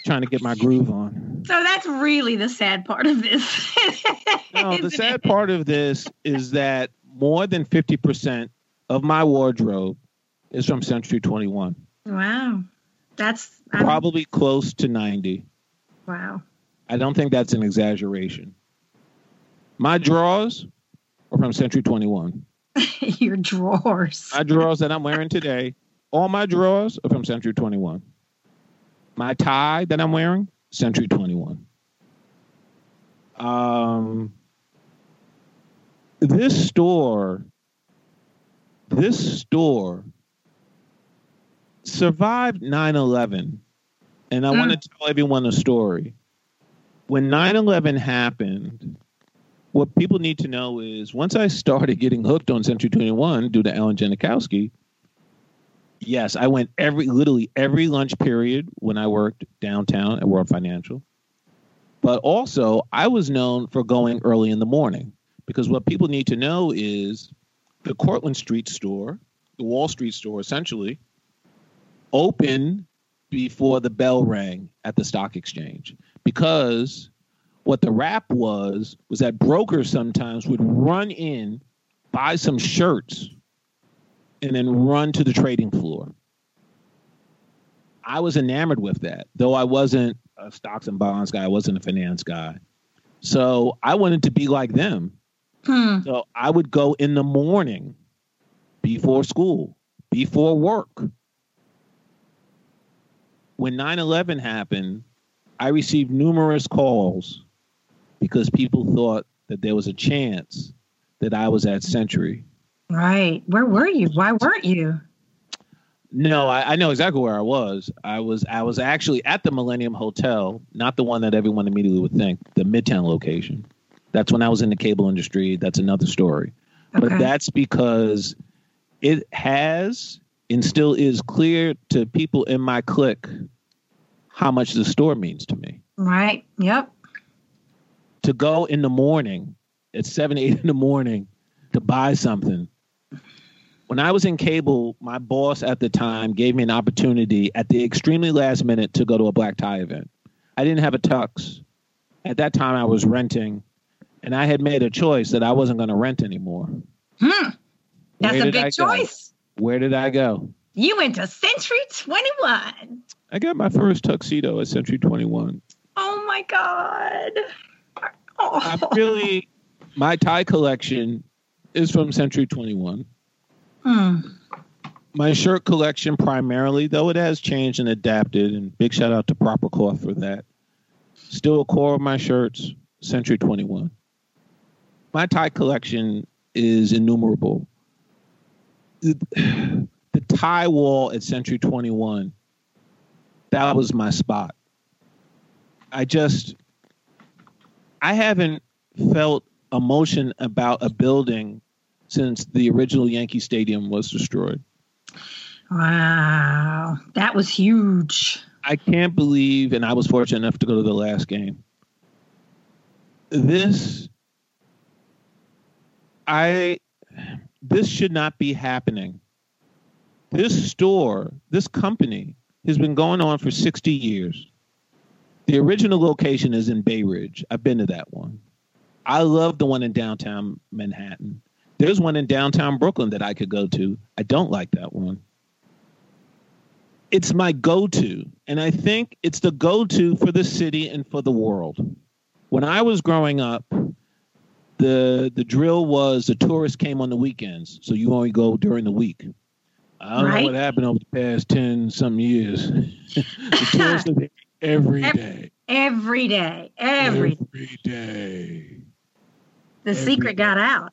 trying to get my groove on. So that's really the sad part of this. No, the sad it? part of this is that more than 50% of my wardrobe is from Century 21. Wow. That's I'm- Probably close to 90. wow. I don't think that's an exaggeration. My drawers are from Century 21. [LAUGHS] Your drawers. My drawers that I'm wearing today, all my drawers are from Century 21. My tie that I'm wearing, Century 21. Um, this store, this store survived 9 11. And I want to tell everyone a story. When 9 11 happened, what people need to know is once I started getting hooked on Century 21 due to Alan Genachowski, yes, I went every literally every lunch period when I worked downtown at World Financial. But also, I was known for going early in the morning because what people need to know is the Cortlandt Street store, the Wall Street store essentially, open before the bell rang at the stock exchange because what the rap was was that brokers sometimes would run in, buy some shirts, and then run to the trading floor. I was enamored with that, though I wasn't a stocks and bonds guy, I wasn't a finance guy. So I wanted to be like them. Hmm. So I would go in the morning before school, before work. When 9 11 happened, I received numerous calls because people thought that there was a chance that I was at Century. Right. Where were you? Why weren't you? No, I, I know exactly where I was. I was I was actually at the Millennium Hotel, not the one that everyone immediately would think, the Midtown location. That's when I was in the cable industry. That's another story. But that's because it has and still is clear to people in my clique how much the store means to me. Right. Yep. To go in the morning at seven, eight in the morning to buy something. When I was in cable, my boss at the time gave me an opportunity at the extremely last minute to go to a black tie event. I didn't have a tux. At that time, I was renting, and I had made a choice that I wasn't going to rent anymore. Hmm. That's a big I go? choice. Where did I go? You went to Century 21. I got my first tuxedo at Century 21. Oh my God. I Oh. really, my tie collection is from Century 21. Hmm. My shirt collection, primarily, though it has changed and adapted, and big shout out to Proper Cloth for that. Still a core of my shirts, Century 21. My tie collection is innumerable. The, the tie wall at Century 21, that was my spot. I just, I haven't felt emotion about a building since the original Yankee Stadium was destroyed. Wow. That was huge. I can't believe, and I was fortunate enough to go to the last game. This, I, this should not be happening. This store, this company has been going on for 60 years. The original location is in Bay Ridge. I've been to that one. I love the one in downtown Manhattan. There's one in downtown Brooklyn that I could go to. I don't like that one it's my go-to and i think it's the go-to for the city and for the world when i was growing up the the drill was the tourists came on the weekends so you only go during the week i don't Right. know what happened over the past 10 some years [LAUGHS] the tourists are every Ev- day Every day. Every every day the every secret day. got out.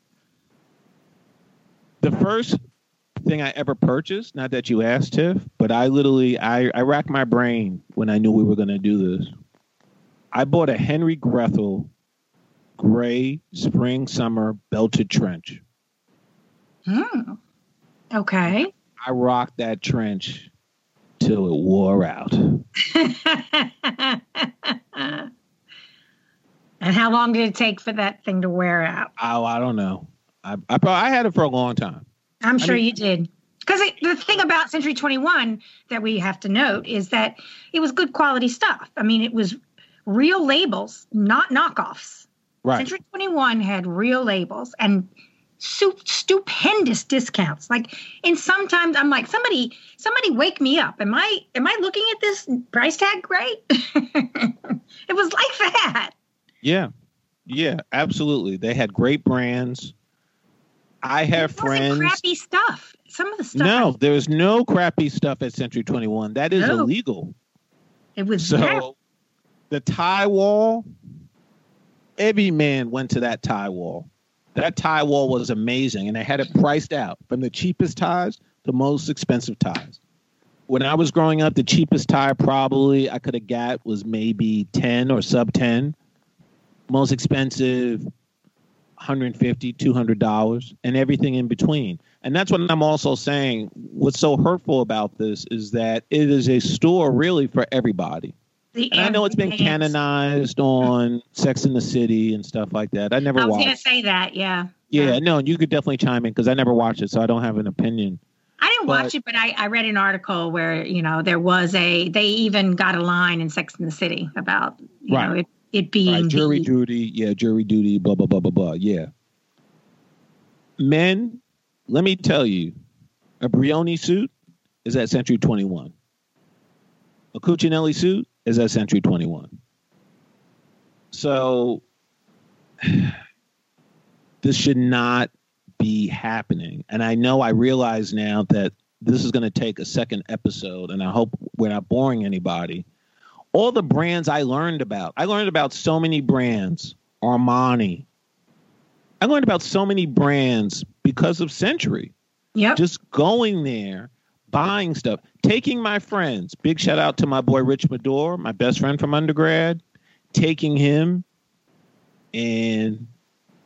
The first thing I ever purchased, not that you asked, Tiff, but I literally I, I racked my brain when I knew we were gonna do this. I bought a Henry Grethel gray spring summer belted trench. Hmm. Okay. I rocked that trench till it wore out. [LAUGHS] and how long did it take for that thing to wear out? Oh, I don't know. I I, I had it for a long time. I'm sure mean- you did. Because the thing about Century 21 that we have to note is that it was good quality stuff. I mean, it was real labels, not knockoffs. Right. Century 21 had real labels and stupendous discounts. Like, and sometimes I'm like, somebody, somebody, wake me up. Am I, am I looking at this price tag right? [LAUGHS] it was like that. Yeah. Yeah, absolutely. They had great brands. I have friends. crappy stuff. Some of the stuff. No, there's no crappy stuff at Century 21. That is No. illegal. it was So the tie wall, every man went to that tie wall. That tie wall was amazing, and they had it priced out from the cheapest ties to most expensive ties. When I was growing up, the cheapest tie probably I could have got was maybe 10 or sub 10. Most expensive, 150 $200 and everything in between and that's what i'm also saying what's so hurtful about this is that it is a store really for everybody The and i know it's been canonized on sex in the city and stuff like that i never I was watched to say that. Yeah. yeah no you could definitely chime in because i never watched it so i don't have an opinion I didn't But- watch it, but I, I read an article where you know there was a they even got a line in Sex in the City about you Right. know it being Right, jury the- duty, yeah, jury duty, blah blah blah blah blah, yeah. Men, let me tell you, a Brioni suit is at Century Twenty One. A Cucinelli suit is at Century Twenty One. So [SIGHS] this should not be happening, and I know I realize now that this is going to take a second episode, and I hope we're not boring anybody all the brands I learned about. I learned about so many brands, Armani. I learned about so many brands because of Century. Yep. Just going there, buying stuff, taking my friends. Big shout out to my boy Rich Mador, my best friend from undergrad, taking him and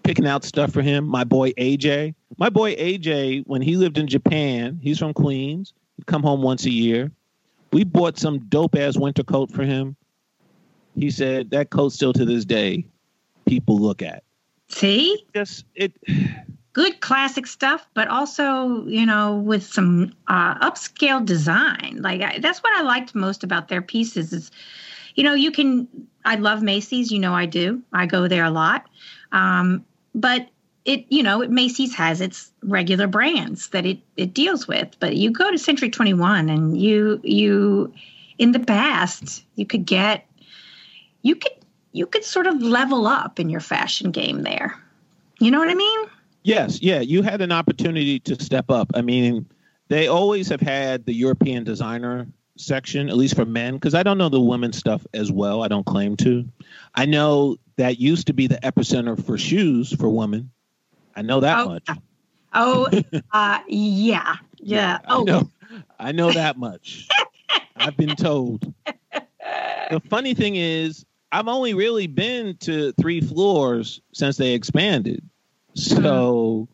picking out stuff for him. My boy AJ. My boy AJ, when he lived in Japan, he's from Queens. He'd come home once a year. We bought some dope ass winter coat for him. He said that coat still to this day people look at. See, Just it good classic stuff, but also you know with some uh, upscale design. Like I, that's what I liked most about their pieces. Is you know you can. I love Macy's. You know I do. I go there a lot. Um, but it you know it, Macy's has its regular brands that it it deals with. But you go to Century Twenty One and you you in the past you could get you could you could sort of level up in your fashion game there. You know what I mean? Yes, yeah, you had an opportunity to step up. I mean, they always have had the European designer section, at least for men, because I don't know the women's stuff as well. I don't claim to. I know that used to be the epicenter for shoes for women. I know that Oh, much. Oh, [LAUGHS] uh, yeah, yeah. I Oh, know, I know that much. I've been told. The funny thing is, I've only really been to three floors since they expanded. So,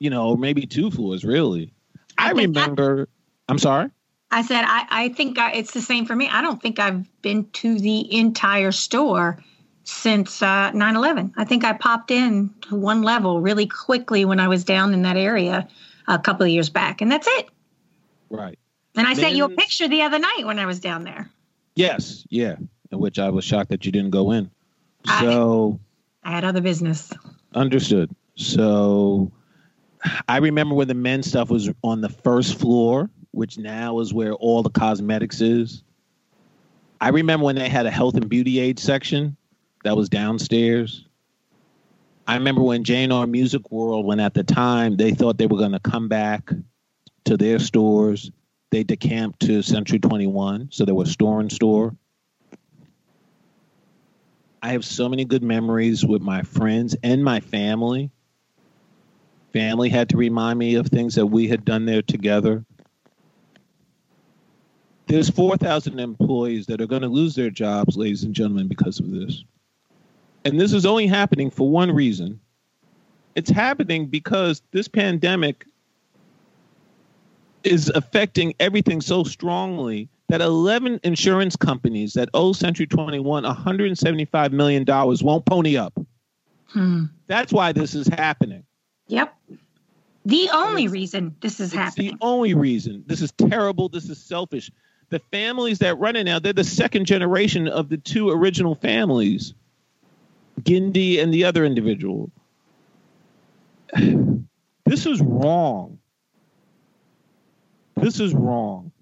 you know, maybe two floors really. I, I remember. I'm sorry. I said I, I think I, it's the same for me. I don't think I've been to the entire store since uh, 9/11. I think I popped in to one level really quickly when I was down in that area a couple of years back, and that's it. Right. And I sent you a picture the other night when I was down there. Yes. Yeah. In which I was shocked that you didn't go in. I- So. I had other business. Understood. So I remember when the men's stuff was on the first floor, which now is where all the cosmetics is. I remember when they had a health and beauty aid section that was downstairs. I remember when J&R Music World, when at the time they thought they were going to come back to their stores, they decamped to Century 21. So there was store and store. I have so many good memories with my friends and my family. Family had to remind me of things that we had done there together. There's 4,000 employees that are going to lose their jobs, ladies and gentlemen, because of this. And this is only happening for one reason. It's happening because this pandemic is affecting everything so strongly that 11 insurance companies that owe Century 21 $175 million won't pony up. Hmm. That's why this is happening. Yep. The only it's- reason this is It's happening. the only reason. This is terrible. This is selfish. The families that run it now, they're the second generation of the two original families, Gindi and the other individual. [SIGHS] This is wrong. This is wrong.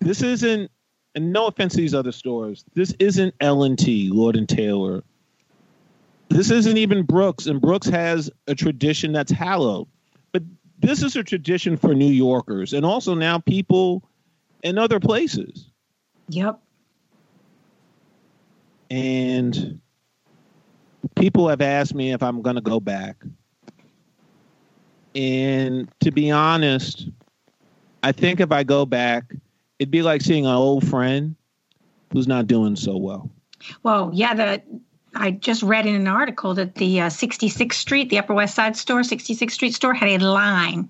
This isn't, and no offense to these other stores, this isn't L&T, Lord and Taylor. This isn't even Brooks, and Brooks has a tradition that's hallowed. But this is a tradition for New Yorkers and also now people in other places. Yep. And people have asked me if I'm going to go back. And to be honest, I think if I go back, it'd be like seeing an old friend who's not doing so well. Well, yeah, the I just read in an article that the uh, 66th Street, the Upper West Side store, 66th Street store, had a line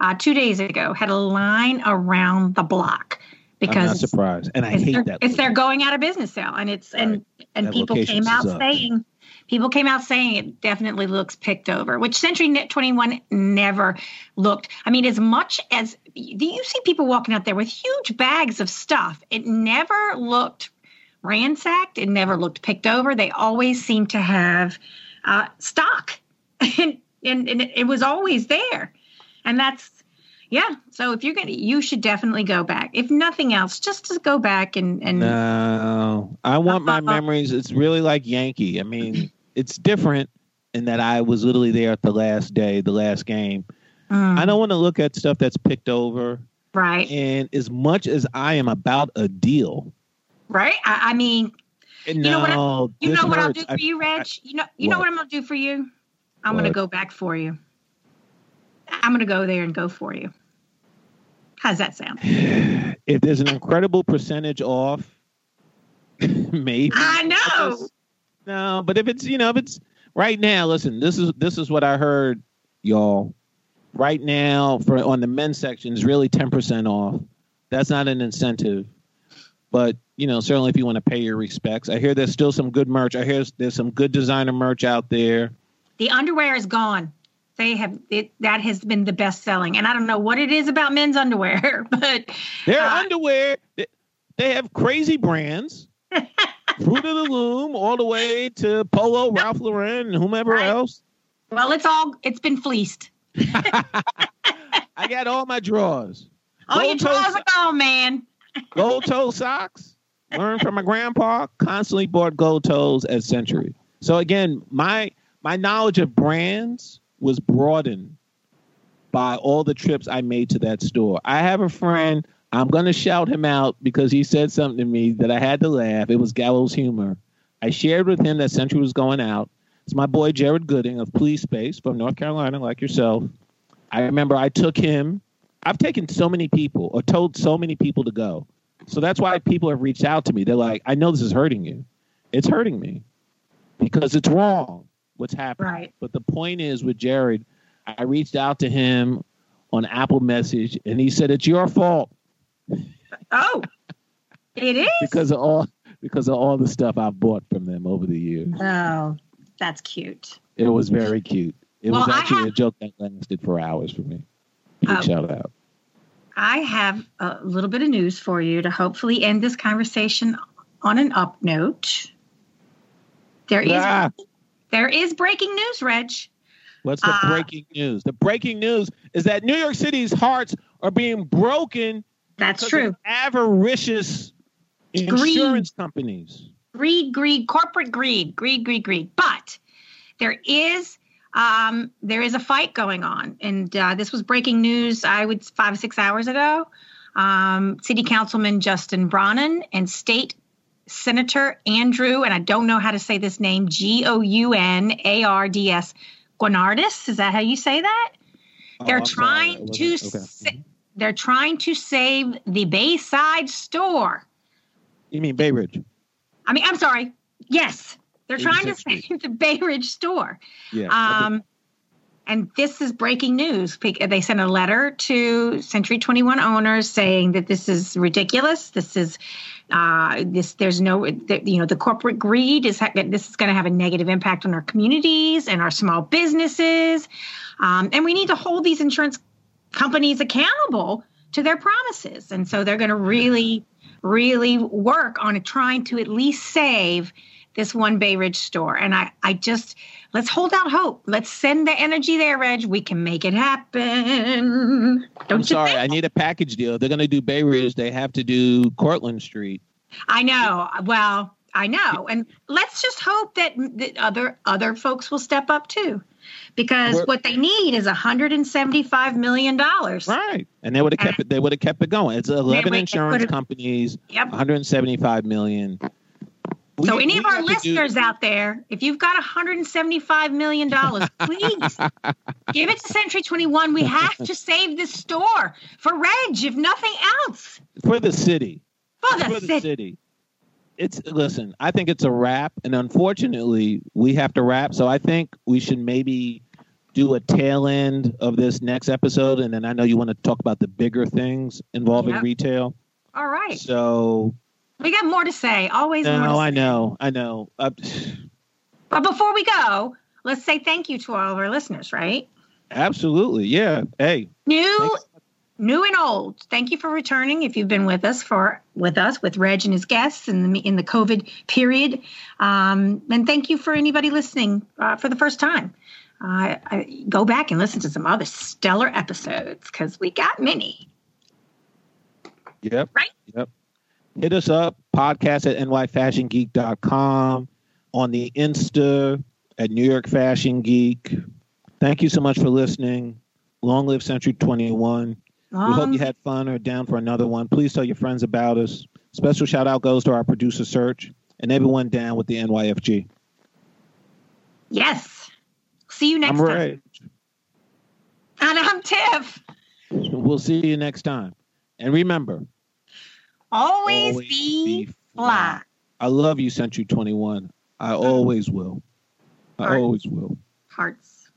uh, two days ago, had a line around the block because I'm not surprised, and I it's hate their, that. it's their location. going out of business sale, and it's and and That people came out saying people came out saying it definitely looks picked over, which Century Net 21 never looked. I mean, as much as do you see people walking out there with huge bags of stuff, it never looked ransacked. It never looked picked over. They always seemed to have uh, stock, [LAUGHS] and, and and it was always there, and that's yeah. So if you're gonna, you should definitely go back. If nothing else, just to go back and and No, I want my memories. It's really like Yankee. I mean, [CLEARS THROAT] it's different in that I was literally there at the last day, the last game. Mm, I don't want to look at stuff that's picked over. right, And as much as I am about a deal, right. I, I mean, no, know what I- you know what I'll do for I- you, Reg. you know, you know What? what I'm gonna do for you. I'm gonna go back for you. I'm gonna go there and go for you. How's that sound? if there's an incredible percentage off, [LAUGHS] maybe. I know. Just- No, but if it's you know if it's right now, listen. This is this is what I heard, y'all. Right now, for on the men's section is really ten percent off. That's not an incentive, but you know certainly if you want to pay your respects. I hear there's still some good merch. I hear there's some good designer merch out there. The underwear is gone. They have it. That has been the best selling, and I don't know what it is about men's underwear, [LAUGHS] but Their Uh, underwear, they, have crazy brands. [LAUGHS] Fruit of the Loom, all the way to Polo, Ralph Lauren, and whomever Right. else. well, it's all it's been fleeced. [LAUGHS] I got all my drawers. All Gold toe drawers are gone, man. Gold toe socks. Learned from my grandpa. Constantly bought gold toes at Century. So again, my my knowledge of brands was broadened by all the trips I made to that store. I have a friend. I'm gonna shout him out because he said something to me that I had to laugh. It was gallows humor. I shared with him that Century was going out. It's my boy Jared Gooding of Police Space from North Carolina, like yourself. I remember I took him. I've taken so many people or told so many people to go. So that's why people have reached out to me. They're like, I know this is hurting you. It's hurting me because it's wrong what's happening. Right. But the point is with Jared, I reached out to him on Apple Message and he said, It's your fault Oh, it is. because of all because of all the stuff I've bought from them over the years. Oh, that's cute. It was very cute. It Well, was actually have- a joke that lasted for hours for me. Oh. shout out. I have a little bit of news for you to hopefully end this conversation on an up note. There is Ah. There is breaking news, Reg. What's the Uh, breaking news? The breaking news is that New York City's hearts are being broken That's true. avaricious insurance companies. Greed, greed, corporate greed, greed, greed, greed. But there is um, there is a fight going on, and uh, this was breaking news. I would five or six hours ago. Um, City Councilman Justin Brannan and State Senator Andrew, and I don't know how to say this name, G O U N A R D S, Gounardes. Is that how you say that? They're Oh, I'm sorry, trying to okay. sa- they're trying to save the Bayside store. You mean Bay Ridge? I mean, I'm sorry. Yes, they're trying to 86th save the Bay Ridge store. Yeah. Um, and this is breaking news. They sent a letter to Century 21 owners saying that this is ridiculous. This is uh, this. There's no, the, you know, the corporate greed is ha- this is going to have a negative impact on our communities and our small businesses, um, and we need to hold these insurance companies accountable to their promises. And so they're going to really, really work on trying to at least save this one Bay Ridge store. And I, I just let's hold out hope. Let's send the energy there, Reg. We can make it happen. Don't I'm sorry. think? I need a package deal. They're going to do Bay Ridge. They have to do Cortlandt Street. I know. Well, I know. And let's just hope that, that other other folks will step up too. Because We're- what they need is 175 million dollars. Right. And they would have kept it. They would have kept it going. It's 11 insurance companies, Yep. 175 million. So any of our to do- listeners out there, if you've got 175 million dollars, [LAUGHS] please give it to Century 21. We have to save this store for Reg, if nothing else. for the city. For for the the city. city. it's listen. I think it's a wrap, and unfortunately, we have to wrap. So I think we should maybe do a tail end of this next episode, and then I know you want to talk about the bigger things involving Yep. retail. All right. So We got more to say. Always no, say. I know, I know. Uh, But before we go, let's say thank you to all of our listeners, right? absolutely, yeah. Hey, New thanks. new and old. Thank you for returning. If you've been with us for with us with Reg and his guests in the in the COVID period, um, and thank you for anybody listening uh, for the first time. Uh, I, go back and listen to some other stellar episodes because we got many. Yep. Right? Yep. Hit us up, podcast at nyfashiongeek.com, on the Insta at New York Fashion Geek. Thank you so much for listening. Long live Century 21. We hope Um, you had fun or down for another one. Please tell your friends about us. Special shout out goes to our producer, Serge, and everyone down with the NYFG. yes. See you next I'm time. Reg. And I'm Tiff. We'll see you next time. And remember, Always, always be, be fly. I love you, Century 21. I always will. I always will. Hearts.